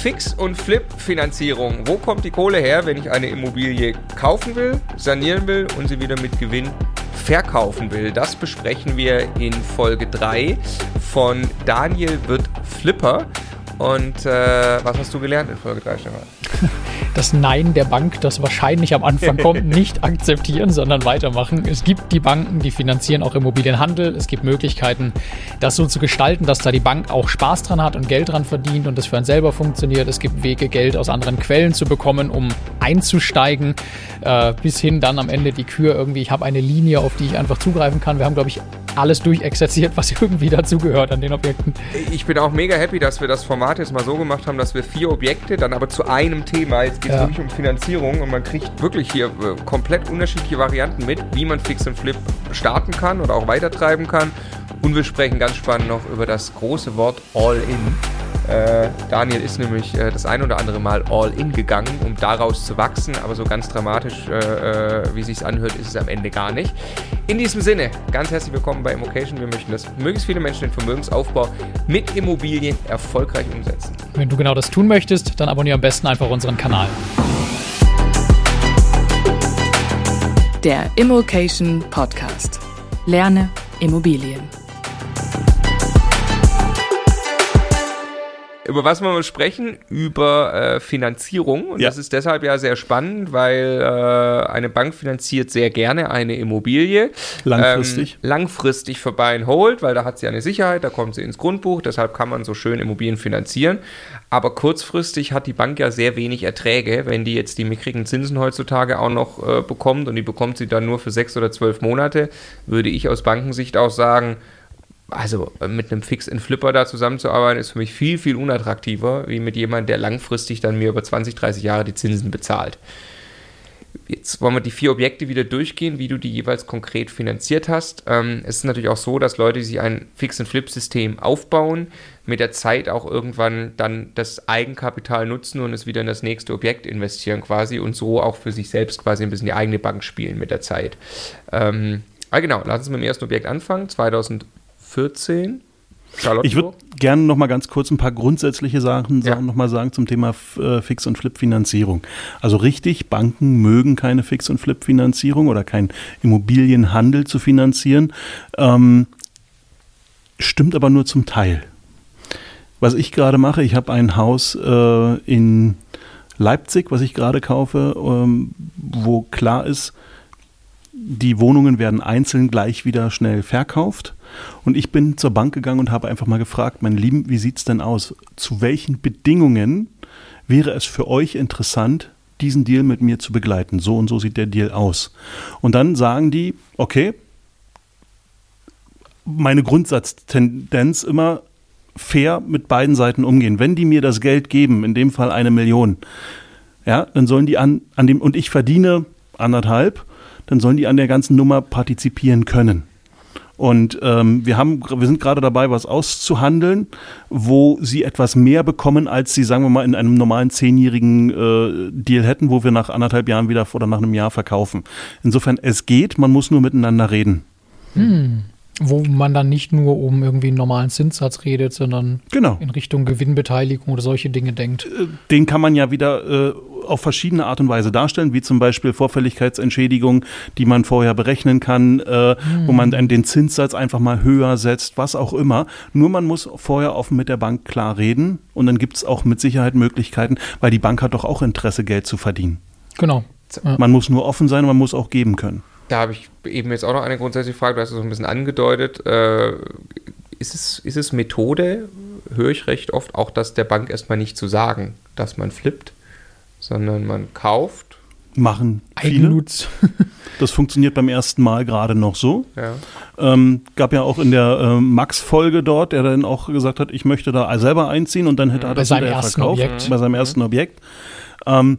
Fix- und Flip-Finanzierung. Wo kommt die Kohle her, wenn ich eine Immobilie kaufen will, sanieren will und sie wieder mit Gewinn verkaufen will? Das besprechen wir in Folge 3 von Daniel wird Flipper. Und äh, was hast du gelernt in Folge 3, Stefan? das Nein der Bank, das wahrscheinlich am Anfang kommt, nicht akzeptieren, sondern weitermachen. Es gibt die Banken, die finanzieren auch Immobilienhandel. Es gibt Möglichkeiten, das so zu gestalten, dass da die Bank auch Spaß dran hat und Geld dran verdient und das für einen selber funktioniert. Es gibt Wege, Geld aus anderen Quellen zu bekommen, um einzusteigen, äh, bis hin dann am Ende die Kür irgendwie, ich habe eine Linie, auf die ich einfach zugreifen kann. Wir haben, glaube ich, alles durchexerziert, was irgendwie dazugehört an den Objekten. Ich bin auch mega happy, dass wir das Format jetzt mal so gemacht haben, dass wir vier Objekte dann aber zu einem Thema, jetzt geht es ja. wirklich um Finanzierung und man kriegt wirklich hier äh, komplett unterschiedliche Varianten mit, wie man Fix und Flip starten kann oder auch weitertreiben kann. Und wir sprechen ganz spannend noch über das große Wort All-In. Äh, Daniel ist nämlich äh, das ein oder andere Mal all in gegangen, um daraus zu wachsen, aber so ganz dramatisch, äh, wie sich anhört, ist es am Ende gar nicht. In diesem Sinne, ganz herzlich willkommen bei Immocation. Wir möchten, dass möglichst viele Menschen den Vermögensaufbau mit Immobilien erfolgreich umsetzen. Wenn du genau das tun möchtest, dann abonniere am besten einfach unseren Kanal. Der Immocation Podcast. Lerne Immobilien. Über was wollen wir sprechen? Über äh, Finanzierung. Und ja. das ist deshalb ja sehr spannend, weil äh, eine Bank finanziert sehr gerne eine Immobilie. Langfristig. Ähm, langfristig für Buy and Hold, weil da hat sie eine Sicherheit, da kommt sie ins Grundbuch, deshalb kann man so schön Immobilien finanzieren. Aber kurzfristig hat die Bank ja sehr wenig Erträge, wenn die jetzt die mickrigen Zinsen heutzutage auch noch äh, bekommt und die bekommt sie dann nur für sechs oder zwölf Monate, würde ich aus Bankensicht auch sagen, also äh, mit einem Fix-in-Flipper da zusammenzuarbeiten, ist für mich viel, viel unattraktiver, wie mit jemandem, der langfristig dann mir über 20, 30 Jahre die Zinsen bezahlt. Jetzt wollen wir die vier Objekte wieder durchgehen, wie du die jeweils konkret finanziert hast. Ähm, es ist natürlich auch so, dass Leute, die sich ein Fix-and-Flip-System aufbauen, mit der Zeit auch irgendwann dann das Eigenkapital nutzen und es wieder in das nächste Objekt investieren quasi und so auch für sich selbst quasi ein bisschen die eigene Bank spielen mit der Zeit. Ähm, ah genau, lassen Sie mit dem ersten Objekt anfangen. 2000 14. Ich würde gerne noch mal ganz kurz ein paar grundsätzliche Sachen ja. noch mal sagen zum Thema äh, Fix- und Flip-Finanzierung. Also richtig, Banken mögen keine Fix- und Flip-Finanzierung oder keinen Immobilienhandel zu finanzieren. Ähm, stimmt aber nur zum Teil. Was ich gerade mache, ich habe ein Haus äh, in Leipzig, was ich gerade kaufe, ähm, wo klar ist, die Wohnungen werden einzeln gleich wieder schnell verkauft. Und ich bin zur Bank gegangen und habe einfach mal gefragt, mein Lieben, wie sieht es denn aus? Zu welchen Bedingungen wäre es für euch interessant, diesen Deal mit mir zu begleiten? So und so sieht der Deal aus. Und dann sagen die, okay, meine Grundsatztendenz immer fair mit beiden Seiten umgehen. Wenn die mir das Geld geben, in dem Fall eine Million, ja, dann sollen die an, an dem, und ich verdiene anderthalb, dann sollen die an der ganzen Nummer partizipieren können. Und ähm, wir, haben, wir sind gerade dabei, was auszuhandeln, wo sie etwas mehr bekommen, als sie, sagen wir mal, in einem normalen zehnjährigen äh, Deal hätten, wo wir nach anderthalb Jahren wieder oder nach einem Jahr verkaufen. Insofern, es geht, man muss nur miteinander reden. Hm. Wo man dann nicht nur um irgendwie einen normalen Zinssatz redet, sondern genau. in Richtung Gewinnbeteiligung oder solche Dinge denkt. Äh, den kann man ja wieder äh, auf verschiedene Art und Weise darstellen, wie zum Beispiel Vorfälligkeitsentschädigung, die man vorher berechnen kann, äh, mhm. wo man dann den Zinssatz einfach mal höher setzt, was auch immer. Nur man muss vorher offen mit der Bank klar reden und dann gibt es auch mit Sicherheit Möglichkeiten, weil die Bank hat doch auch Interesse, Geld zu verdienen. Genau. Man muss nur offen sein und man muss auch geben können. Da habe ich eben jetzt auch noch eine grundsätzliche Frage, du hast es so ein bisschen angedeutet. Äh, ist, es, ist es Methode, höre ich recht oft, auch das der Bank erstmal nicht zu sagen, dass man flippt? sondern man kauft. Machen viele. das funktioniert beim ersten Mal gerade noch so. Ja. Ähm, gab ja auch in der äh, Max-Folge dort, der dann auch gesagt hat, ich möchte da selber einziehen und dann hätte mhm. er das wieder verkauft. Objekt. Bei seinem mhm. ersten Objekt. Ähm,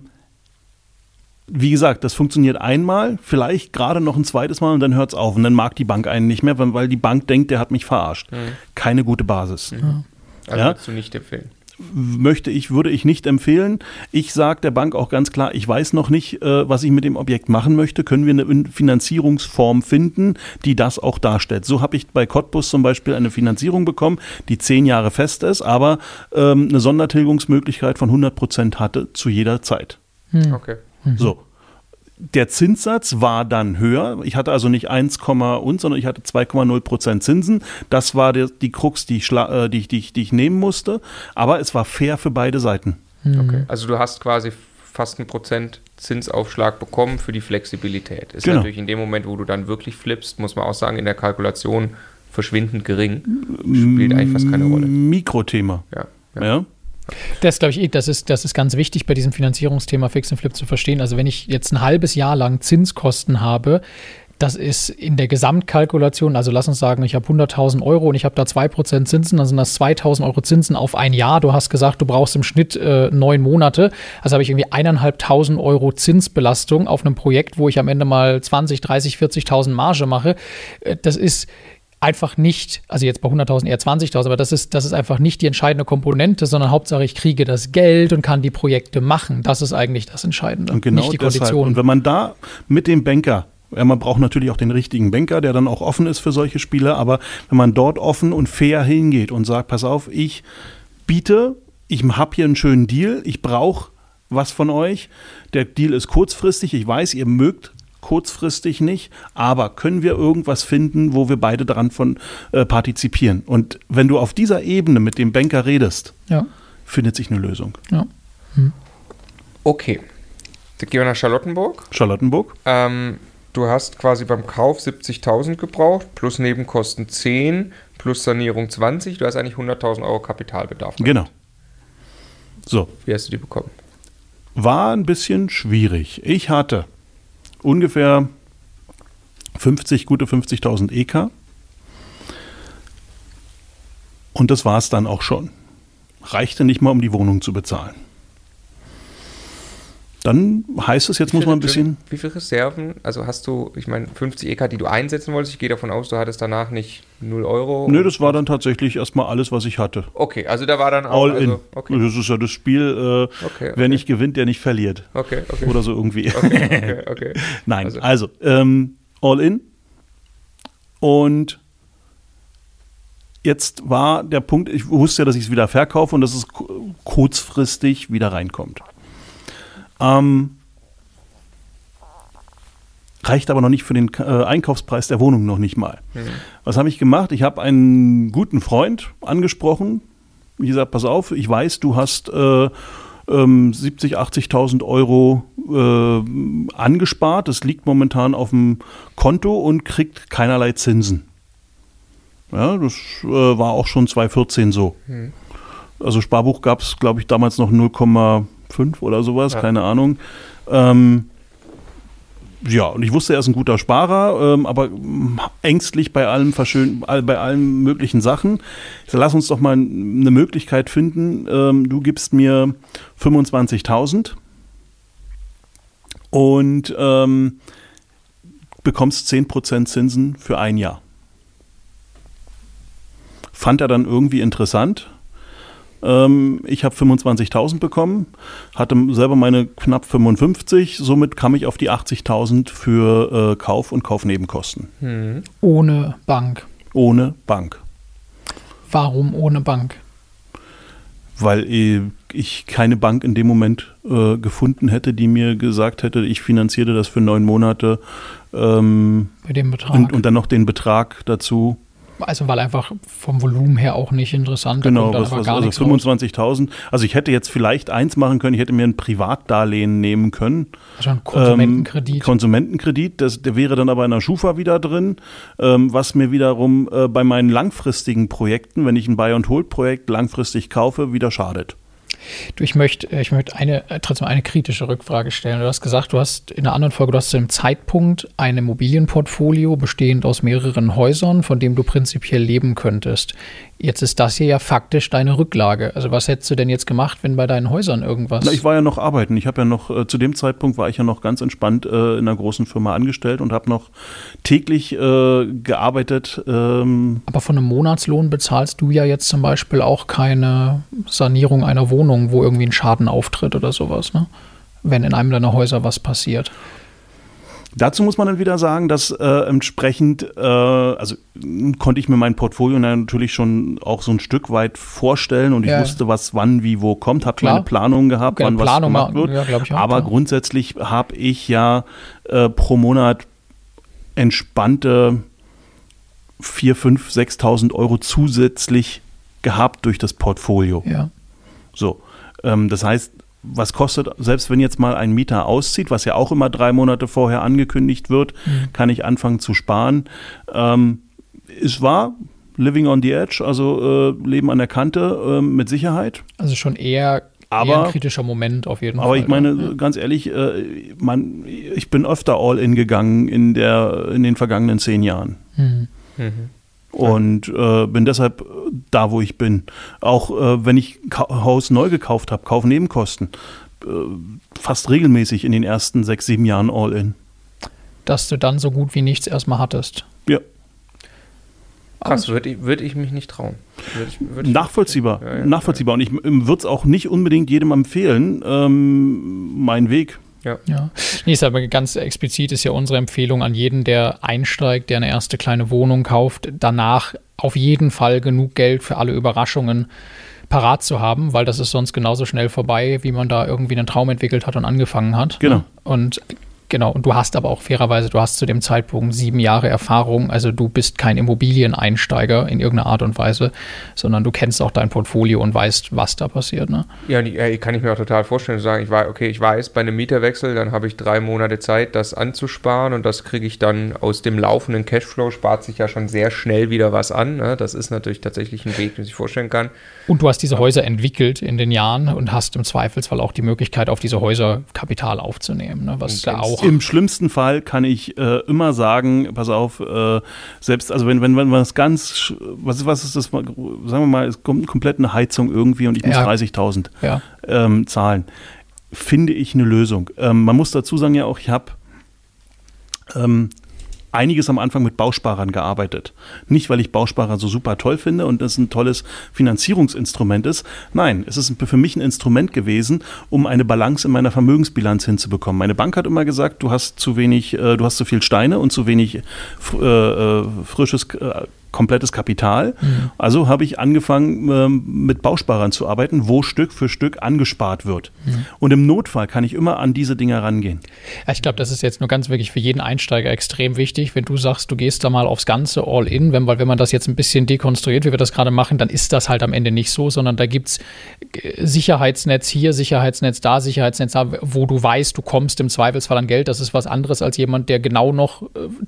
wie gesagt, das funktioniert einmal, vielleicht gerade noch ein zweites Mal und dann hört es auf. Und dann mag die Bank einen nicht mehr, weil die Bank denkt, der hat mich verarscht. Mhm. Keine gute Basis. Mhm. Also ja? würdest du nicht empfehlen. möchte ich, würde ich nicht empfehlen. Ich sage der Bank auch ganz klar, ich weiß noch nicht, äh, was ich mit dem Objekt machen möchte. Können wir eine Finanzierungsform finden, die das auch darstellt? So habe ich bei Cottbus zum Beispiel eine Finanzierung bekommen, die zehn Jahre fest ist, aber ähm, eine Sondertilgungsmöglichkeit von 100 Prozent hatte zu jeder Zeit. Hm. Okay. Mhm. So der Zinssatz war dann höher. Ich hatte also nicht 1, und, sondern ich hatte 2,0 Prozent Zinsen. Das war der, die Krux, die ich, äh, die, die, die ich nehmen musste. Aber es war fair für beide Seiten. Mhm. Okay. Also du hast quasi fast einen Prozent Zinsaufschlag bekommen für die Flexibilität. Ist genau. natürlich in dem Moment, wo du dann wirklich flippst, muss man auch sagen, in der Kalkulation verschwindend gering. Spielt eigentlich fast keine Rolle. Mikrothema. Ja. ja. ja. Das glaube ich, eh, das ist, das ist ganz wichtig bei diesem Finanzierungsthema Fix und Flip zu verstehen. Also wenn ich jetzt ein halbes Jahr lang Zinskosten habe, das ist in der Gesamtkalkulation, also lass uns sagen, ich habe 100.000 Euro und ich habe da 2% Zinsen, dann sind das 2.000 Euro Zinsen auf ein Jahr. Du hast gesagt, du brauchst im Schnitt äh, neun Monate. Also habe ich irgendwie eineinhalbtausend Euro Zinsbelastung auf einem Projekt, wo ich am Ende mal 20, 30, 40.000 Marge mache. Äh, das ist einfach nicht, also jetzt bei 100.000 eher 20.000, aber das ist, das ist einfach nicht die entscheidende Komponente, sondern Hauptsache ich kriege das Geld und kann die Projekte machen. Das ist eigentlich das Entscheidende, und genau nicht die Konditionen. Und wenn man da mit dem Banker ja, man braucht natürlich auch den richtigen Banker, der dann auch offen ist für solche Spiele, aber wenn man dort offen und fair hingeht und sagt, pass auf, ich biete, ich habe hier einen schönen Deal, ich brauche was von euch, der Deal ist kurzfristig, ich weiß, ihr mögt kurzfristig nicht, aber können wir irgendwas finden, wo wir beide daran von äh, partizipieren? Und wenn du auf dieser Ebene mit dem Banker redest, ja. findet sich eine Lösung. Ja. Hm. Okay. Dann gehen wir nach Charlottenburg. Charlottenburg. Ähm, du hast quasi beim Kauf 70.000 gebraucht, plus Nebenkosten 10, plus Sanierung 20. Du hast eigentlich 100.000 Euro Kapitalbedarf. Gehabt. Genau. So. Wie hast du die bekommen? War ein bisschen schwierig. Ich hatte ungefähr 50, gute 50.000 EK. Und das war es dann auch schon. Reichte nicht mal, um die Wohnung zu bezahlen. Dann heißt es, jetzt muss man ein bisschen. Wie viele Reserven? Also hast du, ich meine, 50 EK, die du einsetzen wolltest. Ich gehe davon aus, du hattest danach nicht 0 Euro. Nö, das war dann tatsächlich erstmal alles, was ich hatte. Okay, also da war dann auch. All also, in. Okay. Das ist ja das Spiel, äh, okay, okay. wer nicht gewinnt, der nicht verliert. Okay, okay. Oder so irgendwie. Okay, okay, okay. Nein, also, also ähm, All in. Und jetzt war der Punkt, ich wusste ja, dass ich es wieder verkaufe und dass es kurzfristig wieder reinkommt. Ähm, reicht aber noch nicht für den äh, Einkaufspreis der Wohnung noch nicht mal. Mhm. Was habe ich gemacht? Ich habe einen guten Freund angesprochen. Wie gesagt, pass auf, ich weiß, du hast äh, ähm, 70, 80.000 Euro äh, angespart. Das liegt momentan auf dem Konto und kriegt keinerlei Zinsen. Ja, das äh, war auch schon 2014 so. Mhm. Also Sparbuch gab es, glaube ich, damals noch 0,5 fünf oder sowas, ja. keine Ahnung. Ähm, ja, und ich wusste, er ist ein guter Sparer, ähm, aber ängstlich bei allem verschön bei allen möglichen Sachen. So, lass uns doch mal eine Möglichkeit finden. Ähm, du gibst mir 25.000 und ähm, bekommst 10% Zinsen für ein Jahr. Fand er dann irgendwie interessant, ähm, ich habe 25.000 bekommen, hatte selber meine knapp 55, somit kam ich auf die 80.000 für äh, Kauf und Kaufnebenkosten. Hm. Ohne Bank. Ohne Bank. Warum ohne Bank? Weil ich keine Bank in dem Moment äh, gefunden hätte, die mir gesagt hätte, ich finanziere das für neun Monate. Ähm, Bei dem Betrag. Und, und dann noch den Betrag dazu. Also weil einfach vom Volumen her auch nicht interessant Genau, was, was, also 25.000. Also ich hätte jetzt vielleicht eins machen können, ich hätte mir ein Privatdarlehen nehmen können. Also ein Konsumentenkredit. Ähm, Konsumentenkredit, das, der wäre dann aber in der Schufa wieder drin, ähm, was mir wiederum äh, bei meinen langfristigen Projekten, wenn ich ein Buy-and-Hold-Projekt langfristig kaufe, wieder schadet. Du, ich möchte, äh, ich möchte eine, äh, trotzdem eine kritische Rückfrage stellen. Du hast gesagt, du hast in einer anderen Folge, du hast zu dem Zeitpunkt ein Immobilienportfolio bestehend aus mehreren Häusern, von dem du prinzipiell leben könntest. Jetzt ist das hier ja faktisch deine Rücklage. Also was hättest du denn jetzt gemacht, wenn bei deinen Häusern irgendwas? Na, ich war ja noch arbeiten. Ich habe ja noch, äh, zu dem Zeitpunkt war ich ja noch ganz entspannt äh, in einer großen Firma angestellt und habe noch täglich äh, gearbeitet. Ähm. Aber von einem Monatslohn bezahlst du ja jetzt zum Beispiel auch keine Sanierung einer Wohnung, wo irgendwie ein Schaden auftritt oder sowas, ne? Wenn in einem deiner Häuser was passiert. Dazu muss man dann wieder sagen, dass äh, entsprechend, äh, also konnte ich mir mein Portfolio natürlich schon auch so ein Stück weit vorstellen und ich ja. wusste, was wann, wie, wo kommt, habe kleine Planungen gehabt, wann Planung was gemacht wird. Ja, auch, Aber ja. grundsätzlich habe ich ja äh, pro Monat entspannte 4, 5, 6.000 Euro zusätzlich gehabt durch das Portfolio. Ja. So, ähm, das heißt, was kostet, selbst wenn jetzt mal ein Mieter auszieht, was ja auch immer drei Monate vorher angekündigt wird, mhm. kann ich anfangen zu sparen. Ähm, es war Living on the Edge, also äh, Leben an der Kante äh, mit Sicherheit. Also schon eher, aber, eher ein kritischer Moment auf jeden aber Fall. Aber ich meine, ja. ganz ehrlich, äh, man, ich bin öfter All-In gegangen in, der, in den vergangenen zehn Jahren. Mhm. Mhm. Und äh, bin deshalb da, wo ich bin. Auch äh, wenn ich Ka Haus neu gekauft habe, Kaufnebenkosten, äh, fast regelmäßig in den ersten sechs, sieben Jahren All-In. Dass du dann so gut wie nichts erstmal hattest. Ja. Krass, würde ich, würd ich mich nicht trauen. Würd ich, würd ich nachvollziehbar, ja, ja, nachvollziehbar. Und ich würde es auch nicht unbedingt jedem empfehlen, ähm, mein Weg. Ja. ja. Nee, ist aber ganz explizit ist ja unsere Empfehlung an jeden, der einsteigt, der eine erste kleine Wohnung kauft, danach auf jeden Fall genug Geld für alle Überraschungen parat zu haben, weil das ist sonst genauso schnell vorbei, wie man da irgendwie einen Traum entwickelt hat und angefangen hat. Genau. Und Genau, und du hast aber auch fairerweise, du hast zu dem Zeitpunkt sieben Jahre Erfahrung, also du bist kein Immobilieneinsteiger in irgendeiner Art und Weise, sondern du kennst auch dein Portfolio und weißt, was da passiert. Ne? Ja, kann ich mir auch total vorstellen, zu sagen, ich weiß, okay, ich weiß, bei einem Mieterwechsel, dann habe ich drei Monate Zeit, das anzusparen und das kriege ich dann aus dem laufenden Cashflow, spart sich ja schon sehr schnell wieder was an. Ne? Das ist natürlich tatsächlich ein Weg, den ich vorstellen kann. Und du hast diese Häuser entwickelt in den Jahren und hast im Zweifelsfall auch die Möglichkeit, auf diese Häuser Kapital aufzunehmen, ne? was da auch auch. Im schlimmsten Fall kann ich äh, immer sagen, pass auf, äh, selbst, also wenn, wenn, wenn man das ganz, was, was ist das, sagen wir mal, es kommt komplett eine Heizung irgendwie und ich muss ja. 30.000 ja. ähm, zahlen, finde ich eine Lösung. Ähm, man muss dazu sagen ja auch, ich habe ähm, einiges am Anfang mit Bausparern gearbeitet. Nicht, weil ich Bausparer so super toll finde und das ein tolles Finanzierungsinstrument ist. Nein, es ist für mich ein Instrument gewesen, um eine Balance in meiner Vermögensbilanz hinzubekommen. Meine Bank hat immer gesagt, du hast zu wenig, äh, du hast zu viel Steine und zu wenig äh, äh frisches äh, komplettes Kapital. Mhm. Also habe ich angefangen, ähm, mit Bausparern zu arbeiten, wo Stück für Stück angespart wird. Mhm. Und im Notfall kann ich immer an diese Dinge rangehen. Ja, ich glaube, das ist jetzt nur ganz wirklich für jeden Einsteiger extrem wichtig. Wenn du sagst, du gehst da mal aufs Ganze all in, wenn, weil wenn man das jetzt ein bisschen dekonstruiert, wie wir das gerade machen, dann ist das halt am Ende nicht so, sondern da gibt es äh, Sicherheitsnetz hier, Sicherheitsnetz da, Sicherheitsnetz da, wo du weißt, du kommst im Zweifelsfall an Geld. Das ist was anderes als jemand, der genau noch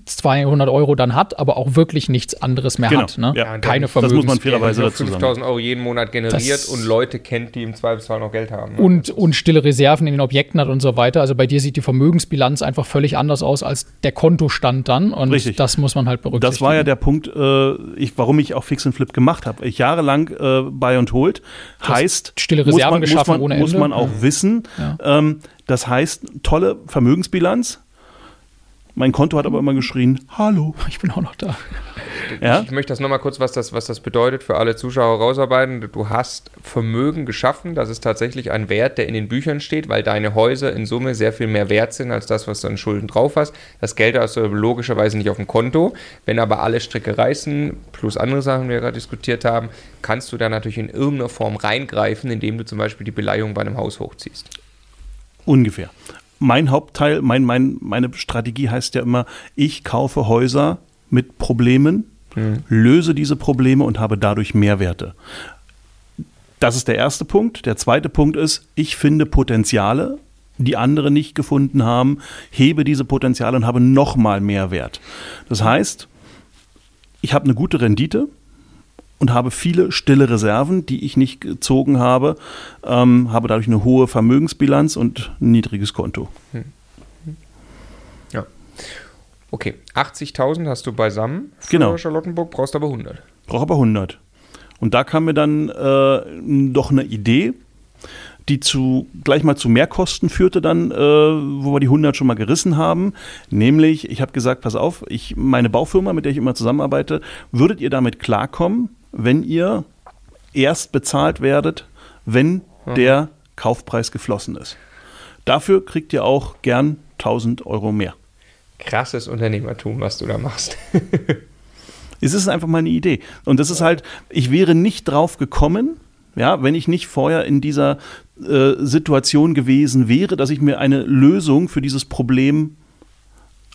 200 äh, Euro dann hat, aber auch wirklich nichts anderes anderes mehr genau. hat. Ne? Ja, Keine Vermögens. Das muss man fairerweise dazu 5000 Euro jeden Monat generiert das und Leute kennt, die im Zweifelsfall noch Geld haben. Ne? Und, und stille Reserven in den Objekten hat und so weiter. Also bei dir sieht die Vermögensbilanz einfach völlig anders aus als der Kontostand dann. Und Richtig. das muss man halt berücksichtigen. Das war ja der Punkt, äh, ich, warum ich auch Fix and Flip gemacht habe. Ich jahrelang äh, Buy und Hold heißt, stille Reserven muss man, geschaffen muss man, ohne Ende. Muss man auch mhm. wissen. Ja. Ähm, das heißt, tolle Vermögensbilanz, mein Konto hat aber immer geschrien, hallo. Ich bin auch noch da. Ja? Ich möchte das nochmal kurz, was das, was das bedeutet für alle Zuschauer rausarbeiten. Du hast Vermögen geschaffen. Das ist tatsächlich ein Wert, der in den Büchern steht, weil deine Häuser in Summe sehr viel mehr wert sind als das, was du an Schulden drauf hast. Das Geld hast du logischerweise nicht auf dem Konto. Wenn aber alle Stricke reißen, plus andere Sachen, die wir gerade diskutiert haben, kannst du da natürlich in irgendeiner Form reingreifen, indem du zum Beispiel die Beleihung bei einem Haus hochziehst. Ungefähr mein Hauptteil, mein, mein, meine Strategie heißt ja immer, ich kaufe Häuser mit Problemen, mhm. löse diese Probleme und habe dadurch Mehrwerte. Das ist der erste Punkt. Der zweite Punkt ist, ich finde Potenziale, die andere nicht gefunden haben, hebe diese Potenziale und habe nochmal Mehrwert. Das heißt, ich habe eine gute Rendite, und habe viele stille Reserven, die ich nicht gezogen habe, ähm, habe dadurch eine hohe Vermögensbilanz und ein niedriges Konto. Hm. Ja. Okay, 80.000 hast du beisammen für genau. Charlottenburg, brauchst aber 100. Brauch aber 100. Und da kam mir dann äh, doch eine Idee, die zu gleich mal zu Mehrkosten führte dann, äh, wo wir die 100 schon mal gerissen haben. Nämlich, ich habe gesagt, pass auf, ich, meine Baufirma, mit der ich immer zusammenarbeite, würdet ihr damit klarkommen, wenn ihr erst bezahlt werdet, wenn mhm. der Kaufpreis geflossen ist. Dafür kriegt ihr auch gern 1000 Euro mehr. Krasses Unternehmertum, was du da machst. es ist einfach mal eine Idee. Und das ist halt, ich wäre nicht drauf gekommen, ja, wenn ich nicht vorher in dieser äh, Situation gewesen wäre, dass ich mir eine Lösung für dieses Problem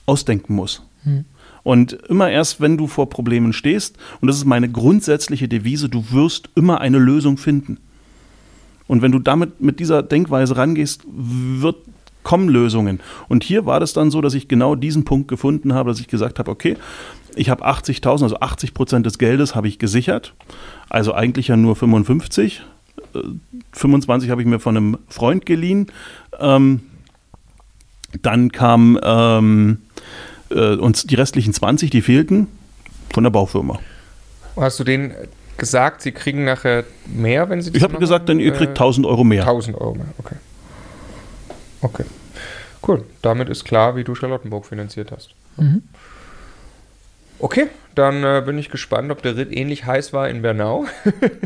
ausdenken muss. Hm. Und immer erst, wenn du vor Problemen stehst, und das ist meine grundsätzliche Devise, du wirst immer eine Lösung finden. Und wenn du damit mit dieser Denkweise rangehst, wird kommen Lösungen. Und hier war das dann so, dass ich genau diesen Punkt gefunden habe, dass ich gesagt habe, okay, ich habe 80.000, also 80 Prozent des Geldes habe ich gesichert, also eigentlich ja nur 55. 25 äh, habe ich mir von einem Freund geliehen. Ähm, dann kam ähm, äh, uns die restlichen 20, die fehlten, von der Baufirma. Hast du denen gesagt, sie kriegen nachher mehr, wenn sie das Ich habe gesagt, dann ihr kriegt 1000 Euro mehr. 1000 Euro mehr, okay. Okay. Cool. Damit ist klar, wie du Charlottenburg finanziert hast. Mhm. Okay, dann äh, bin ich gespannt, ob der Ritt ähnlich heiß war in Bernau.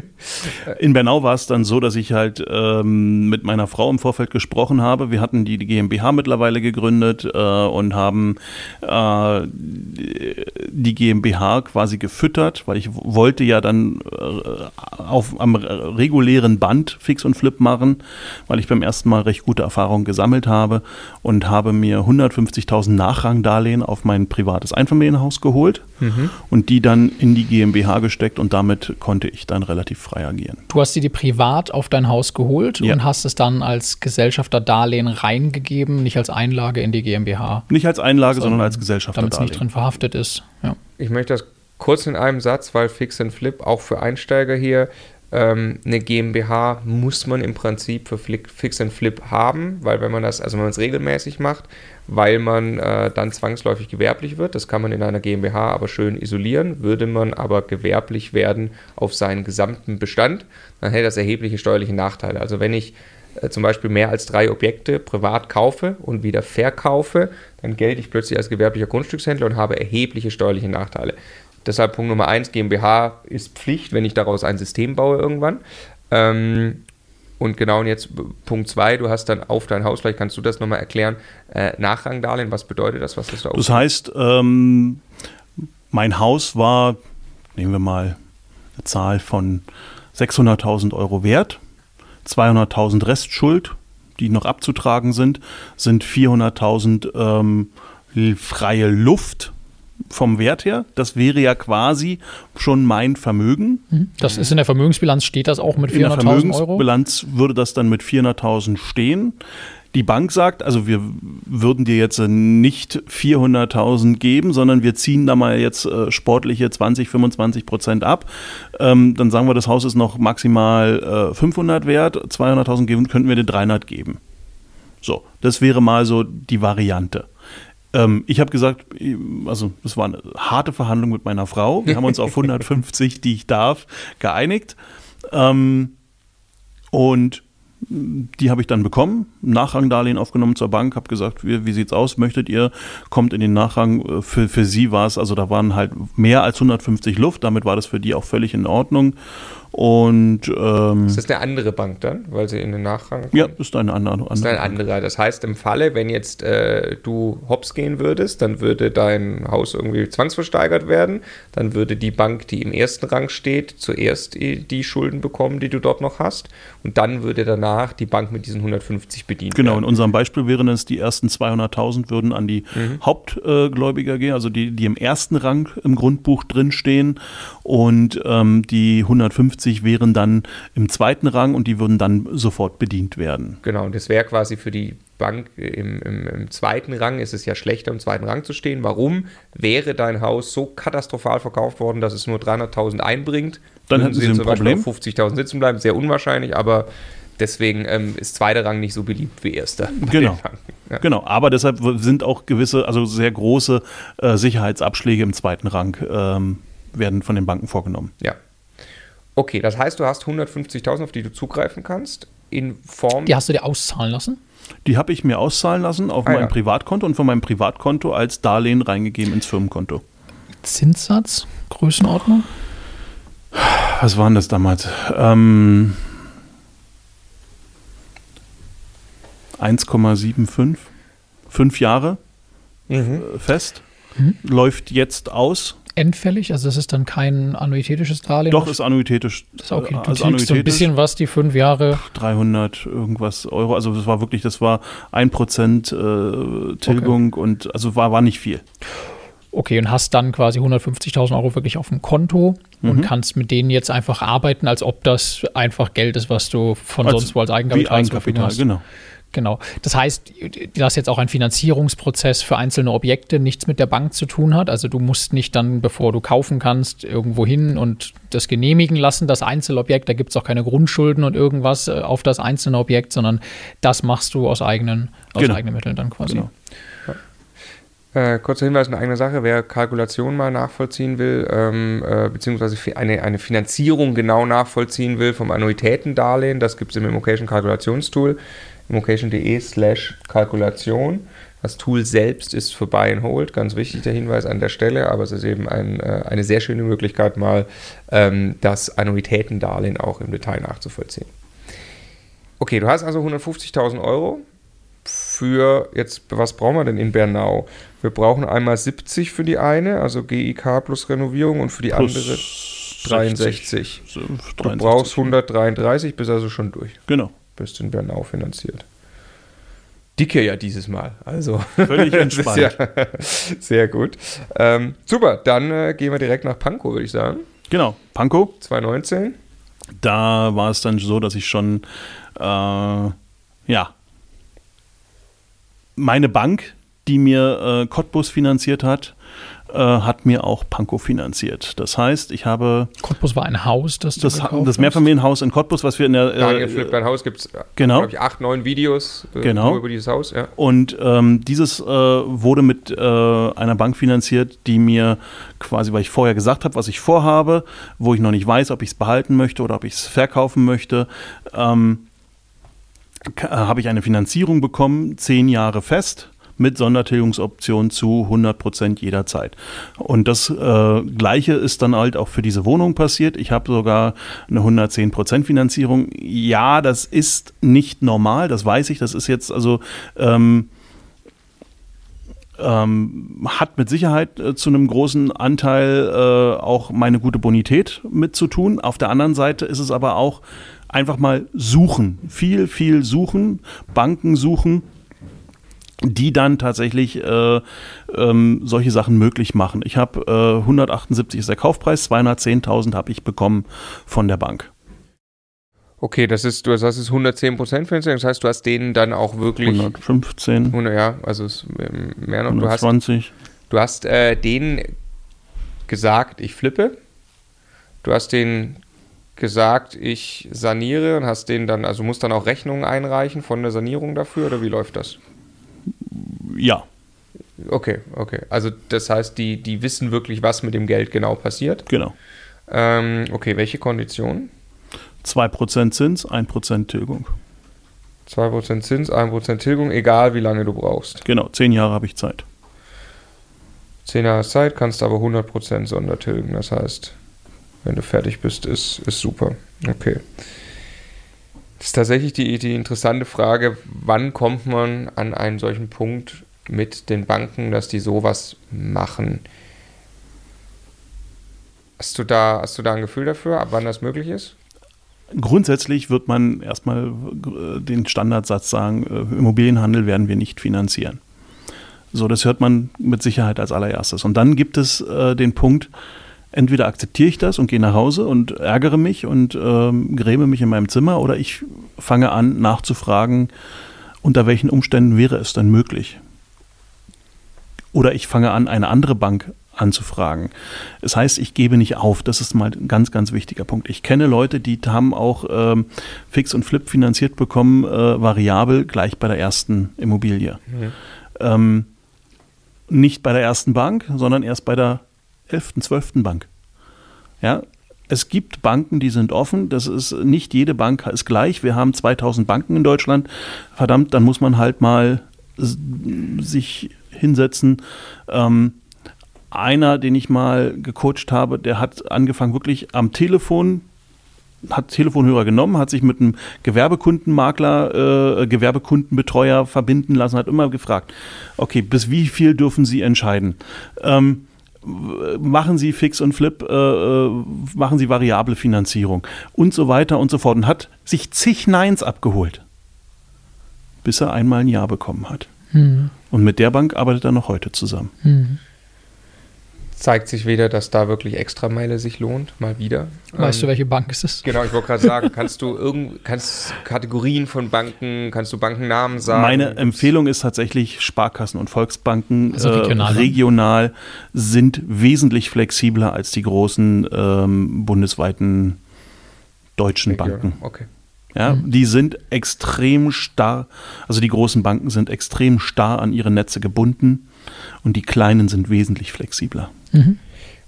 in Bernau war es dann so, dass ich halt ähm, mit meiner Frau im Vorfeld gesprochen habe. Wir hatten die, die GmbH mittlerweile gegründet äh, und haben äh, die GmbH quasi gefüttert, weil ich wollte ja dann äh, auf, am regulären Band Fix und Flip machen, weil ich beim ersten Mal recht gute Erfahrungen gesammelt habe und habe mir 150.000 Nachrangdarlehen auf mein privates Einfamilienhaus geholt. Mhm und die dann in die GmbH gesteckt und damit konnte ich dann relativ frei agieren. Du hast dir die privat auf dein Haus geholt ja. und hast es dann als Gesellschafter Darlehen reingegeben, nicht als Einlage in die GmbH. Nicht als Einlage, sondern, sondern als Gesellschafter Damit es nicht drin verhaftet ist. Ja. Ich möchte das kurz in einem Satz, weil Fix and Flip auch für Einsteiger hier ähm, eine GmbH muss man im Prinzip für Fix and Flip haben, weil wenn man das, also wenn man es regelmäßig macht, weil man äh, dann zwangsläufig gewerblich wird. Das kann man in einer GmbH aber schön isolieren. Würde man aber gewerblich werden auf seinen gesamten Bestand, dann hätte das erhebliche steuerliche Nachteile. Also wenn ich äh, zum Beispiel mehr als drei Objekte privat kaufe und wieder verkaufe, dann gelte ich plötzlich als gewerblicher Grundstückshändler und habe erhebliche steuerliche Nachteile. Deshalb Punkt Nummer eins, GmbH ist Pflicht, wenn ich daraus ein System baue irgendwann. Ähm, und genau, und jetzt Punkt zwei, du hast dann auf dein Haus, vielleicht kannst du das nochmal erklären, äh, Nachrangdarlehen, was bedeutet das, was hast du Das heißt, ähm, mein Haus war, nehmen wir mal eine Zahl von 600.000 Euro wert, 200.000 Restschuld, die noch abzutragen sind, sind 400.000 ähm, freie Luft, vom Wert her. Das wäre ja quasi schon mein Vermögen. Mhm. Das ist in der Vermögensbilanz, steht das auch mit 400.000 Euro? In der Vermögensbilanz würde das dann mit 400.000 stehen. Die Bank sagt, also wir würden dir jetzt nicht 400.000 geben, sondern wir ziehen da mal jetzt äh, sportliche 20, 25 Prozent ab. Ähm, dann sagen wir, das Haus ist noch maximal äh, 500 wert, 200.000 geben, könnten wir dir 300 geben. So, das wäre mal so die Variante. Ähm, ich habe gesagt, also das war eine harte Verhandlung mit meiner Frau. Wir haben uns auf 150, die ich darf, geeinigt. Ähm, und die habe ich dann bekommen, Nachrangdarlehen aufgenommen zur Bank, habe gesagt, wie, wie es aus, möchtet ihr, kommt in den Nachrang. Für, für sie war es, also da waren halt mehr als 150 Luft, damit war das für die auch völlig in Ordnung. Und ähm, ist das eine andere Bank dann, weil sie in den Nachrang kommt? Ja, ist eine andere. ist eine andere. Das heißt, im Falle, wenn jetzt äh, du hops gehen würdest, dann würde dein Haus irgendwie zwangsversteigert werden. Dann würde die Bank, die im ersten Rang steht, zuerst die Schulden bekommen, die du dort noch hast. Und dann würde danach die Bank mit diesen 150 bedient genau, werden. Genau, in unserem Beispiel wären es die ersten 200.000 würden an die mhm. Hauptgläubiger gehen, also die, die im ersten Rang im Grundbuch drinstehen. Und ähm, die 150 50 wären dann im zweiten Rang und die würden dann sofort bedient werden. Genau, und das wäre quasi für die Bank im, im, im, zweiten Rang, ist es ja schlechter, im zweiten Rang zu stehen. Warum wäre dein Haus so katastrophal verkauft worden, dass es nur 300.000 einbringt? Dann hätten sie ein Problem. 50.000 sitzen bleiben, sehr unwahrscheinlich, aber deswegen ähm, ist zweiter Rang nicht so beliebt wie erster. Genau. Ja. Genau, aber deshalb sind auch gewisse, also sehr große äh, Sicherheitsabschläge im zweiten Rang ähm, werden von den Banken vorgenommen. Ja, Okay, das heißt, du hast 150.000, auf die du zugreifen kannst, in Form. Die hast du dir auszahlen lassen? Die habe ich mir auszahlen lassen auf ah, meinem ja. Privatkonto und von meinem Privatkonto als Darlehen reingegeben ins Firmenkonto. Zinssatz, Größenordnung? Was waren das damals? Ähm, 1,75. Fünf Jahre mhm. Fest. Mhm. Läuft jetzt aus. Endfällig? Also das ist dann kein annuitätisches Darlehen? Doch, ist annuitätisch. Das ist okay. Du also so ein bisschen was, die fünf Jahre. 300 irgendwas Euro. Also das war wirklich, das war ein Prozent äh, Tilgung okay. und also war, war nicht viel. Okay, und hast dann quasi 150.000 Euro wirklich auf dem Konto mhm. und kannst mit denen jetzt einfach arbeiten, als ob das einfach Geld ist, was du von als, sonst wo als Eigenkapital, Eigenkapital hast. Genau. Genau. Das heißt, dass jetzt auch ein Finanzierungsprozess für einzelne Objekte nichts mit der Bank zu tun hat. Also du musst nicht dann, bevor du kaufen kannst, irgendwo hin und das genehmigen lassen, das Einzelobjekt. Da gibt es auch keine Grundschulden und irgendwas äh, auf das einzelne Objekt, sondern das machst du aus eigenen, aus genau. eigenen Mitteln dann quasi. Genau. Äh, kurzer Hinweis in eigener Sache, wer Kalkulation mal nachvollziehen will, ähm, äh, beziehungsweise eine, eine Finanzierung genau nachvollziehen will vom Annuitätendarlehen, das gibt es im Immocation Immocation.de slash Kalkulation. Das Tool selbst ist für Buy and Hold, ganz wichtig der Hinweis an der Stelle, aber es ist eben ein, äh, eine sehr schöne Möglichkeit, mal ähm, das Annuitätendarlehen auch im Detail nachzuvollziehen. Okay, du hast also 150.000 Euro für, jetzt, was brauchen wir denn in Bernau? Wir brauchen einmal 70 für die eine, also GIK plus Renovierung und für die plus andere 63. 60, du brauchst 133, bist also schon durch. Genau bist in Bernau finanziert. Dicke ja dieses Mal. Also völlig entspannt. ja sehr gut. Ähm, super, dann äh, gehen wir direkt nach Pankow, würde ich sagen. Genau, Pankow. 2019. Da war es dann so, dass ich schon, äh, ja, meine Bank, die mir äh, Cottbus finanziert hat, äh, hat mir auch Pankow finanziert. Das heißt, ich habe. Cottbus war ein Haus, das du Das, das Mehrfamilienhaus in Cottbus, was wir in der. Äh, Daniel flippt ein Haus, gibt es, genau. glaube ich, acht, neun Videos äh, genau. über dieses Haus. Ja. Und ähm, dieses äh, wurde mit äh, einer Bank finanziert, die mir quasi, weil ich vorher gesagt habe, was ich vorhabe, wo ich noch nicht weiß, ob ich es behalten möchte oder ob ich es verkaufen möchte. Ähm, habe ich eine Finanzierung bekommen, zehn Jahre fest mit Sondertilgungsoption zu 100 Prozent jederzeit. Und das äh, Gleiche ist dann halt auch für diese Wohnung passiert. Ich habe sogar eine 110 Prozent Finanzierung. Ja, das ist nicht normal, das weiß ich. Das ist jetzt also ähm, ähm, hat mit Sicherheit äh, zu einem großen Anteil äh, auch meine gute Bonität mit zu tun. Auf der anderen Seite ist es aber auch einfach mal suchen, viel, viel suchen, Banken suchen, die dann tatsächlich äh, ähm, solche Sachen möglich machen. Ich habe äh, 178 ist der Kaufpreis, 210.000 habe ich bekommen von der Bank. Okay, das ist, du sagst, es ist 110 Prozent Finanzierung, das heißt, du hast denen dann auch wirklich 115. 100, ja, also es ähm, mehr noch. 120. Du hast, du hast äh, denen gesagt, ich flippe. Du hast denen gesagt, ich saniere und hast denen dann, also musst dann auch Rechnungen einreichen von der Sanierung dafür oder wie läuft das? Ja. Okay, okay. Also das heißt, die, die wissen wirklich, was mit dem Geld genau passiert. Genau. Ähm, okay, welche Konditionen? 2% Zins, 1% Tilgung. 2% Zins, 1% Tilgung, egal wie lange du brauchst. Genau, 10 Jahre habe ich Zeit. 10 Jahre Zeit, kannst aber 100% Sondertilgen. Das heißt, wenn du fertig bist, ist, ist super. Okay. Das ist tatsächlich die, die interessante Frage, wann kommt man an einen solchen Punkt mit den Banken, dass die sowas machen? Hast du da, hast du da ein Gefühl dafür, ab wann das möglich ist? Grundsätzlich wird man erstmal äh, den Standardsatz sagen, äh, Immobilienhandel werden wir nicht finanzieren. So, das hört man mit Sicherheit als allererstes. Und dann gibt es äh, den Punkt, entweder akzeptiere ich das und gehe nach Hause und ärgere mich und ähm, gräme mich in meinem Zimmer oder ich fange an nachzufragen, unter welchen Umständen wäre es denn möglich. Oder ich fange an, eine andere Bank anzufragen. Das heißt, ich gebe nicht auf. Das ist mal ein ganz, ganz wichtiger Punkt. Ich kenne Leute, die haben auch ähm, Fix und Flip finanziert bekommen, äh, variabel gleich bei der ersten Immobilie. Mhm. Ähm, nicht bei der ersten Bank, sondern erst bei der 11., 12. Bank. Ja, es gibt Banken, die sind offen. Das ist nicht jede Bank ist gleich. Wir haben 2000 Banken in Deutschland. Verdammt, dann muss man halt mal sich hinsetzen. Ähm, einer, den ich mal gecoacht habe, der hat angefangen wirklich am Telefon hat Telefonhörer genommen, hat sich mit einem Gewerbekundenmakler, äh, Gewerbekundenbetreuer verbinden lassen, hat immer gefragt, okay, bis wie viel dürfen Sie entscheiden? Ähm, machen Sie Fix und Flip, äh, äh, machen Sie variable Finanzierung und so weiter und so fort und hat sich zig Neins abgeholt, bis er einmal ein Ja bekommen hat. Mhm. Und mit der Bank arbeitet er noch heute zusammen. Mhm zeigt sich wieder, dass da wirklich Extrameile sich lohnt, mal wieder. Weißt ähm, du, welche Bank ist es? Genau, ich wollte gerade sagen, kannst du irgend, kannst Kategorien von Banken, kannst du Bankennamen sagen? Meine Empfehlung ist tatsächlich Sparkassen und Volksbanken also regional, äh, regional sind wesentlich flexibler als die großen ähm, bundesweiten deutschen Region. Banken. Okay. Ja, mhm. die sind extrem starr, also die großen Banken sind extrem starr an ihre Netze gebunden und die kleinen sind wesentlich flexibler. Mhm.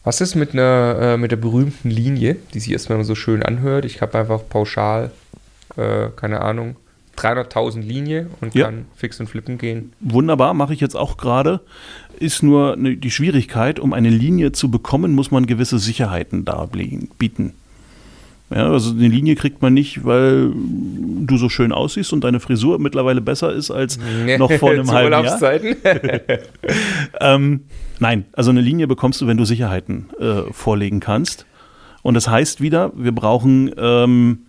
Was ist mit, einer, äh, mit der berühmten Linie, die sich erstmal so schön anhört? Ich habe einfach pauschal, äh, keine Ahnung, 300.000 Linie und ja. kann fix und flippen gehen. Wunderbar, mache ich jetzt auch gerade. Ist nur ne, die Schwierigkeit, um eine Linie zu bekommen, muss man gewisse Sicherheiten darbieten. Ja, also eine Linie kriegt man nicht, weil du so schön aussiehst und deine Frisur mittlerweile besser ist als noch vor einem halben Jahr. ähm, nein, also eine Linie bekommst du, wenn du Sicherheiten äh, vorlegen kannst. Und das heißt wieder, wir brauchen ähm,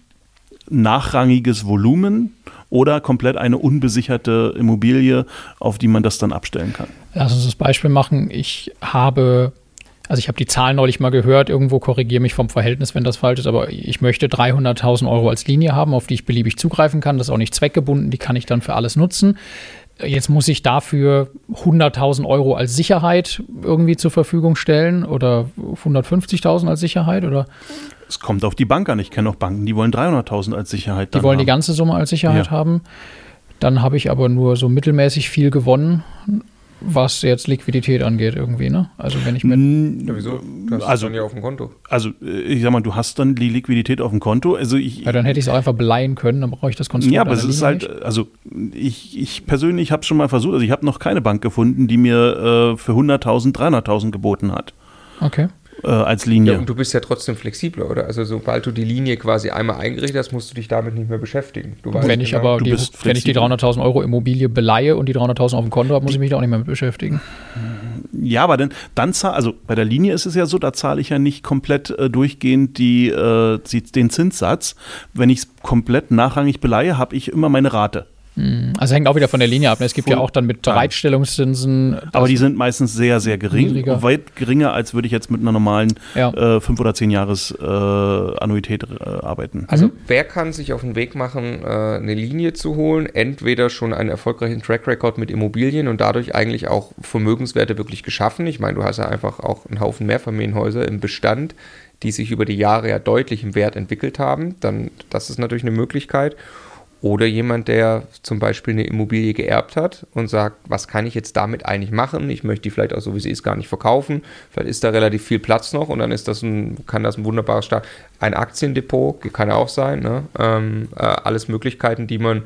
nachrangiges Volumen oder komplett eine unbesicherte Immobilie, auf die man das dann abstellen kann. Lass uns das Beispiel machen. Ich habe also ich habe die Zahlen neulich mal gehört, irgendwo korrigiere mich vom Verhältnis, wenn das falsch ist, aber ich möchte 300.000 Euro als Linie haben, auf die ich beliebig zugreifen kann. Das ist auch nicht zweckgebunden, die kann ich dann für alles nutzen. Jetzt muss ich dafür 100.000 Euro als Sicherheit irgendwie zur Verfügung stellen oder 150.000 als Sicherheit oder? Es kommt auf die Bank an. Ich kenne auch Banken, die wollen 300.000 als Sicherheit. Die wollen haben. die ganze Summe als Sicherheit ja. haben. Dann habe ich aber nur so mittelmäßig viel gewonnen was jetzt Liquidität angeht irgendwie, ne? Also wenn ich mit... Ja, wieso? Du hast also, dann ja auf dem Konto. Also ich sag mal, du hast dann die Liquidität auf dem Konto. Also ich, ja, dann hätte ich es auch einfach beleihen können, dann brauche ich das Konstrukt Ja, aber es ist halt, nicht. also ich, ich persönlich habe es schon mal versucht, also ich habe noch keine Bank gefunden, die mir äh, für 100.000, 300.000 geboten hat. Okay äh, als Linie. Ja, und du bist ja trotzdem flexibler, oder? Also sobald du die Linie quasi einmal eingerichtet hast, musst du dich damit nicht mehr beschäftigen. Du wenn ich genau, aber die, wenn ich die 300.000 Euro Immobilie beleihe und die 300.000 auf dem Konto habe, muss ich mich da auch nicht mehr mit beschäftigen. Ja, aber dann, dann zahl, also bei der Linie ist es ja so, da zahle ich ja nicht komplett äh, durchgehend die, äh, den Zinssatz. Wenn ich es komplett nachrangig beleihe, habe ich immer meine Rate. Hm, also hängt auch wieder von der Linie ab. Ne? Es gibt Full, ja auch dann mit Bereitstellungszinsen. Aber die sind meistens sehr, sehr gering. Niedriger. Weit geringer, als würde ich jetzt mit einer normalen ja. äh, 5 oder 10 Jahres äh, Annuität äh, arbeiten. Also mhm. wer kann sich auf den Weg machen, äh, eine Linie zu holen? Entweder schon einen erfolgreichen Track Record mit Immobilien und dadurch eigentlich auch Vermögenswerte wirklich geschaffen. Ich meine, du hast ja einfach auch einen Haufen Mehrfamilienhäuser im Bestand, die sich über die Jahre ja deutlich im Wert entwickelt haben. Dann, das ist natürlich eine Möglichkeit. Oder jemand, der zum Beispiel eine Immobilie geerbt hat und sagt, was kann ich jetzt damit eigentlich machen? Ich möchte die vielleicht auch so wie sie ist gar nicht verkaufen. Vielleicht ist da relativ viel Platz noch und dann ist das ein, kann das ein wunderbares Start. Ein Aktiendepot kann ja auch sein. Ne? Ähm, äh, alles Möglichkeiten, die man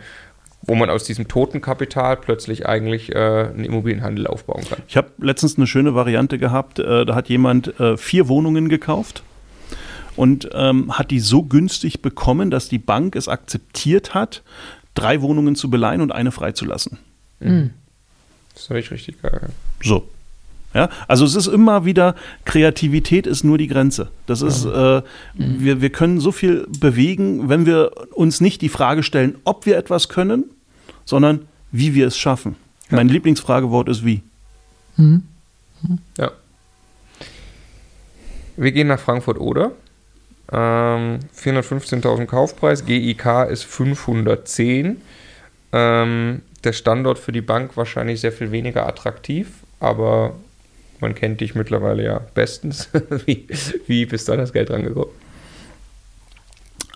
wo man aus diesem toten Kapital plötzlich eigentlich äh, einen Immobilienhandel aufbauen kann. Ich habe letztens eine schöne Variante gehabt. Äh, da hat jemand äh, vier Wohnungen gekauft und ähm, hat die so günstig bekommen, dass die Bank es akzeptiert hat, drei Wohnungen zu beleihen und eine freizulassen. Mhm. Das ist natürlich richtig geil. So. Ja, also es ist immer wieder, Kreativität ist nur die Grenze. Das ist, äh, mhm. wir, wir können so viel bewegen, wenn wir uns nicht die Frage stellen, ob wir etwas können, sondern wie wir es schaffen. Ja. Mein Lieblingsfragewort ist wie. Mhm. Ja. Wir gehen nach Frankfurt oder? Ähm, 415.000 Kaufpreis, GIK ist 510. Ähm, der Standort für die Bank wahrscheinlich sehr viel weniger attraktiv, aber man kennt dich mittlerweile ja bestens. wie, wie bist du an das Geld rangekommen?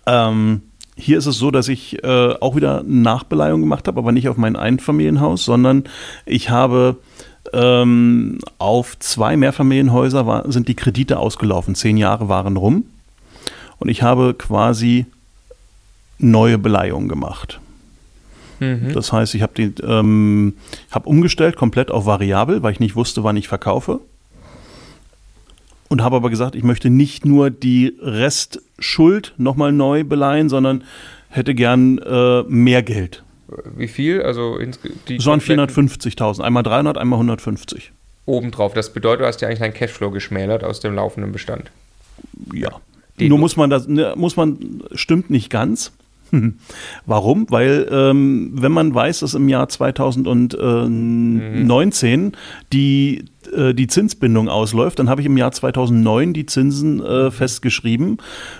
Ähm, hier ist es so, dass ich äh, auch wieder Nachbeleihung gemacht habe, aber nicht auf mein Einfamilienhaus, sondern ich habe ähm, auf zwei Mehrfamilienhäuser war, sind die Kredite ausgelaufen. Zehn Jahre waren rum. Und ich habe quasi neue Beleihungen gemacht. Mhm. Das heißt, ich habe ähm, hab umgestellt komplett auf variabel, weil ich nicht wusste, wann ich verkaufe. Und habe aber gesagt, ich möchte nicht nur die Restschuld nochmal neu beleihen, sondern hätte gern äh, mehr Geld. Wie viel? Also die waren 450.000. Einmal 300, einmal 150. Obendrauf. Das bedeutet, du hast ja eigentlich deinen Cashflow geschmälert aus dem laufenden Bestand. Ja. Den Nur muss man das, ne, muss man, stimmt nicht ganz. Warum? Weil ähm, wenn man weiß, dass im Jahr 2019 mhm. die, äh, die Zinsbindung ausläuft, dann habe ich im Jahr 2009 die Zinsen äh, festgeschrieben.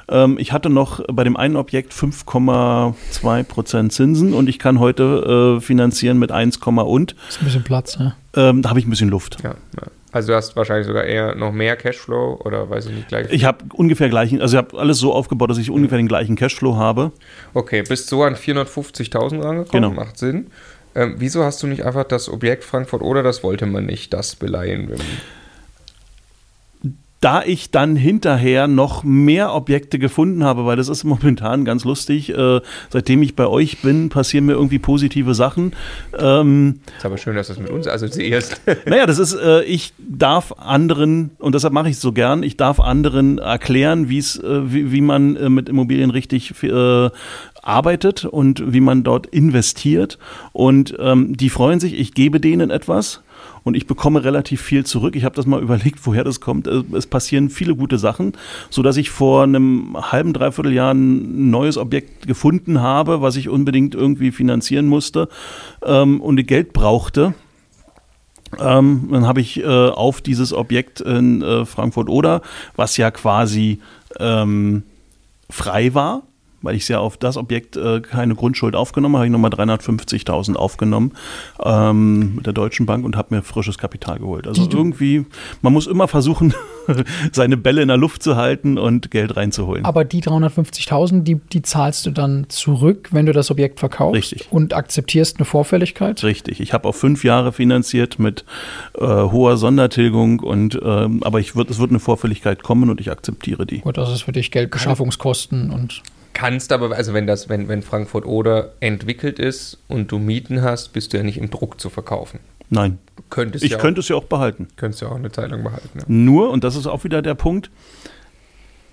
Ähm, ich hatte noch bei dem einen Objekt 5,2 Prozent Zinsen und ich kann heute äh, finanzieren mit 1, und. Das ist ein bisschen Platz, ne? Ähm, da habe ich ein bisschen Luft. Ja, ja. Also du hast wahrscheinlich sogar eher noch mehr Cashflow oder weiß ich nicht gleich. Ich habe ungefähr gleichen, also ich habe alles so aufgebaut, dass ich mhm. ungefähr den gleichen Cashflow habe. Okay, bist so an 450.000 rangekommen, genau. macht Sinn. Ähm, wieso hast du nicht einfach das Objekt Frankfurt oder das wollte man nicht, das beleihen? Da ich dann hinterher noch mehr Objekte gefunden habe, weil das ist momentan ganz lustig, äh, seitdem ich bei euch bin, passieren mir irgendwie positive Sachen. Ähm, ist aber schön, dass du es mit uns assoziierst. naja, das ist, äh, ich darf anderen, und deshalb mache ich es so gern, ich darf anderen erklären, wie's, äh, wie, wie man äh, mit Immobilien richtig äh, arbeitet und wie man dort investiert. Und ähm, die freuen sich, ich gebe denen etwas und ich bekomme relativ viel zurück. Ich habe das mal überlegt, woher das kommt. Äh, es passieren viele gute Sachen, so dass ich vor einem halben, dreiviertel Jahr ein neues Objekt gefunden habe, was ich unbedingt irgendwie finanzieren musste ähm, und Geld brauchte. Ähm, dann habe ich äh, auf dieses Objekt in äh, Frankfurt-Oder, was ja quasi ähm, frei war, weil ich ja auf das Objekt äh, keine Grundschuld aufgenommen habe, habe ich nochmal 350.000 aufgenommen ähm, mit der Deutschen Bank und habe mir frisches Kapital geholt. Also Die irgendwie, man muss immer versuchen, seine Bälle in der Luft zu halten und Geld reinzuholen. Aber die 350.000, die, die zahlst du dann zurück, wenn du das Objekt verkaufst? Richtig. Und akzeptierst eine Vorfälligkeit? Richtig. Ich habe auf fünf Jahre finanziert mit äh, hoher Sondertilgung und ähm, aber ich wird, es wird eine Vorfälligkeit kommen und ich akzeptiere die. Gut, das ist für dich Geldbeschaffungskosten und kannst aber, also wenn das, wenn, wenn Frankfurt Oder entwickelt ist und du Mieten hast, bist du ja nicht im Druck zu verkaufen. Nein. Du könntest ich ja könnte auch, es ja auch behalten. Könntest ja auch eine Zeit lang behalten. Ja. Nur, und das ist auch wieder der Punkt,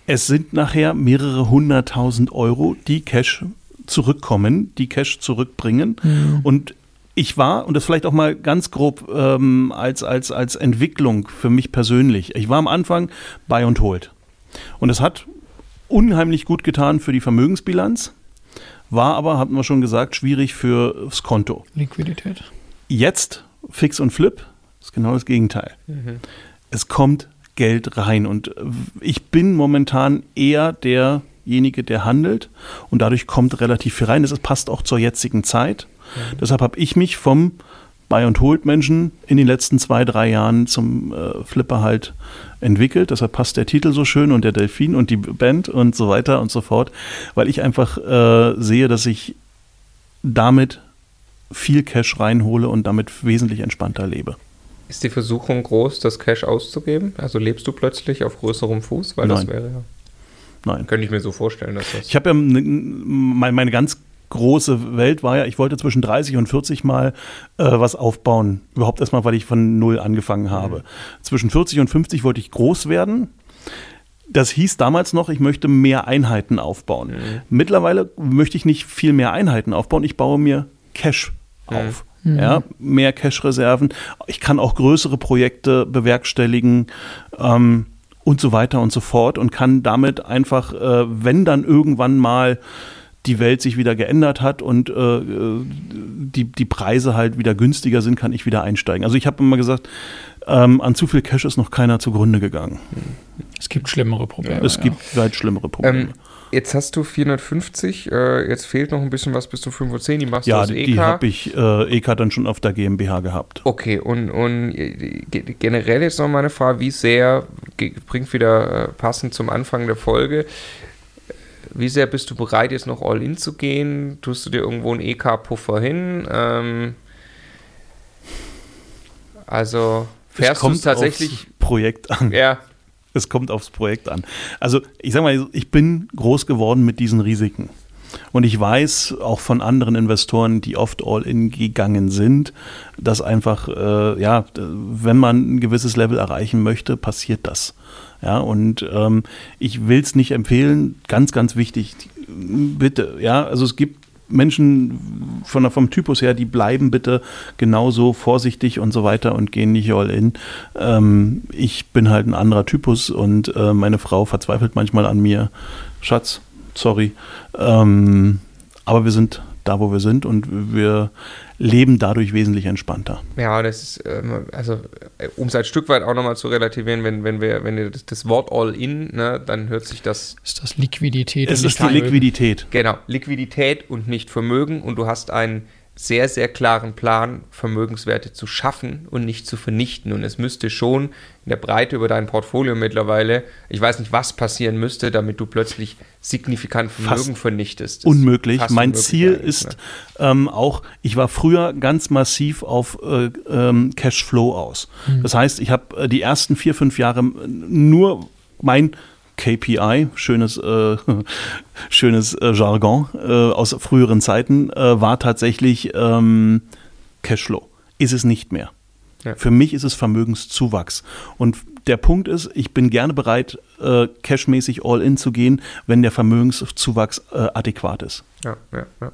es sind nachher mehrere hunderttausend Euro, die Cash zurückkommen, die Cash zurückbringen. Mhm. Und ich war, und das vielleicht auch mal ganz grob ähm, als, als, als Entwicklung für mich persönlich, ich war am Anfang bei und holt. Und es hat unheimlich gut getan für die Vermögensbilanz, war aber, hatten wir schon gesagt, schwierig fürs Konto. Liquidität. Jetzt, Fix und Flip, ist genau das Gegenteil. Mhm. Es kommt Geld rein und ich bin momentan eher derjenige, der handelt und dadurch kommt relativ viel rein. Das passt auch zur jetzigen Zeit. Mhm. Deshalb habe ich mich vom Buy and Hold Menschen in den letzten zwei, drei Jahren zum äh, Flipper halt entwickelt. Deshalb passt der Titel so schön und der Delfin und die Band und so weiter und so fort, weil ich einfach äh, sehe, dass ich damit viel Cash reinhole und damit wesentlich entspannter lebe. Ist die Versuchung groß, das Cash auszugeben? Also lebst du plötzlich auf größerem Fuß? Weil Nein. das wäre ja. Nein. Könnte ich mir so vorstellen, dass das. Ich habe ja meine, meine ganz große Welt war ja, ich wollte zwischen 30 und 40 Mal äh, was aufbauen. Überhaupt erstmal, weil ich von null angefangen habe. Mhm. Zwischen 40 und 50 wollte ich groß werden. Das hieß damals noch, ich möchte mehr Einheiten aufbauen. Mhm. Mittlerweile möchte ich nicht viel mehr Einheiten aufbauen, ich baue mir Cash mhm. auf. Mhm. Ja, mehr Cash-Reserven. Ich kann auch größere Projekte bewerkstelligen. Ähm, und so weiter und so fort und kann damit einfach, äh, wenn dann irgendwann mal die Welt sich wieder geändert hat und äh, die, die Preise halt wieder günstiger sind, kann ich wieder einsteigen. Also ich habe immer gesagt, ähm, an zu viel Cash ist noch keiner zugrunde gegangen. Es gibt schlimmere Probleme. Es ja. gibt weit schlimmere Probleme. Ähm, jetzt hast du 450, äh, jetzt fehlt noch ein bisschen was bis zu 510, die machst ja, du aus EK. Ja, die habe ich äh, EK dann schon auf der GmbH gehabt. Okay, und, und generell jetzt noch mal eine Frage, wie sehr, bringt wieder äh, passend zum Anfang der Folge, wie sehr bist du bereit, jetzt noch all in zu gehen? Tust du dir irgendwo einen EK-Puffer hin? Ähm, also fährst du es tatsächlich. Projekt an. Ja. es kommt aufs Projekt an. Also ich sag mal, ich bin groß geworden mit diesen Risiken. Und ich weiß auch von anderen Investoren, die oft all-in gegangen sind, dass einfach, äh, ja, wenn man ein gewisses Level erreichen möchte, passiert das. Ja, und ähm, ich will es nicht empfehlen, ganz, ganz wichtig, bitte, ja, also es gibt Menschen von, vom Typus her, die bleiben bitte genauso vorsichtig und so weiter und gehen nicht all in. Ähm, ich bin halt ein anderer Typus und äh, meine Frau verzweifelt manchmal an mir. Schatz, sorry. Ähm, aber wir sind da, wo wir sind und wir leben dadurch wesentlich entspannter. Ja, das ist, ähm, also äh, um es ein Stück weit auch nochmal zu relativieren, wenn, wenn wir, wenn ihr das, das Wort All-In, ne, dann hört sich das. Ist das Liquidität? Es ist die Liquidität. Genau, Liquidität und nicht Vermögen und du hast einen sehr, sehr klaren Plan, Vermögenswerte zu schaffen und nicht zu vernichten. Und es müsste schon in der Breite über dein Portfolio mittlerweile, ich weiß nicht, was passieren müsste, damit du plötzlich signifikant Vermögen fast vernichtest. unmöglich. Mein Ziel ist ne? ähm, auch, ich war früher ganz massiv auf äh, ähm, Cashflow aus. Mhm. Das heißt, ich habe äh, die ersten vier, fünf Jahre nur mein KPI, schönes, äh, schönes äh, Jargon äh, aus früheren Zeiten, äh, war tatsächlich ähm, Cashflow. Ist es nicht mehr. Ja. Für mich ist es Vermögenszuwachs. Und der Punkt ist, ich bin gerne bereit, äh, cashmäßig all in zu gehen, wenn der Vermögenszuwachs äh, adäquat ist. Ja, ja, ja.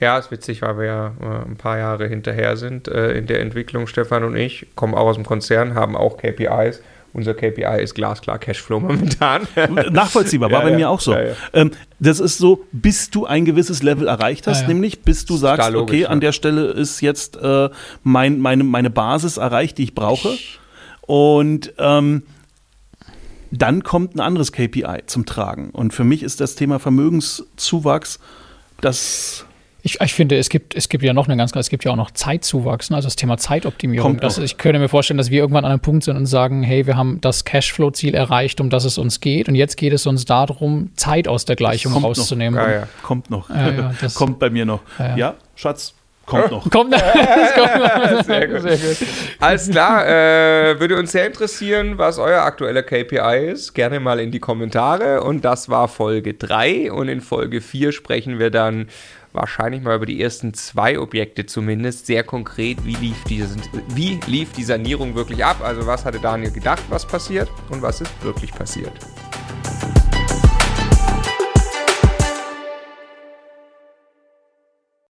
Ja, ist witzig, weil wir ja äh, ein paar Jahre hinterher sind äh, in der Entwicklung. Stefan und ich kommen auch aus dem Konzern, haben auch KPIs unser KPI ist glasklar Cashflow momentan. Nachvollziehbar, war ja, bei mir auch so. Ja, ähm, das ist so, bis du ein gewisses Level erreicht hast, nämlich bis du sagst, logisch, okay, an der Stelle ist jetzt äh, mein, meine, meine Basis erreicht, die ich brauche. Und ähm, dann kommt ein anderes KPI zum Tragen. Und für mich ist das Thema Vermögenszuwachs das ich, ich, finde, es gibt, es gibt ja noch eine ganz, es gibt ja auch noch Zeitzuwachs, ne? also das Thema Zeitoptimierung. Das, ich könnte mir vorstellen, dass wir irgendwann an einem Punkt sind und sagen, hey, wir haben das Cashflow-Ziel erreicht, um das es uns geht. Und jetzt geht es uns darum, Zeit aus der Gleichung rauszunehmen. Noch. Ja, ja. Kommt noch. Ja, kommt bei mir noch. Ja, Schatz, Kommt noch. Kommt noch. sehr, gut. sehr gut. Alles klar. Äh, würde uns sehr interessieren, was euer aktueller KPI ist. Gerne mal in die Kommentare. Und das war Folge 3. Und in Folge 4 sprechen wir dann wahrscheinlich mal über die ersten zwei Objekte zumindest sehr konkret, wie lief, die, wie lief die Sanierung wirklich ab? Also was hatte Daniel gedacht, was passiert und was ist wirklich passiert?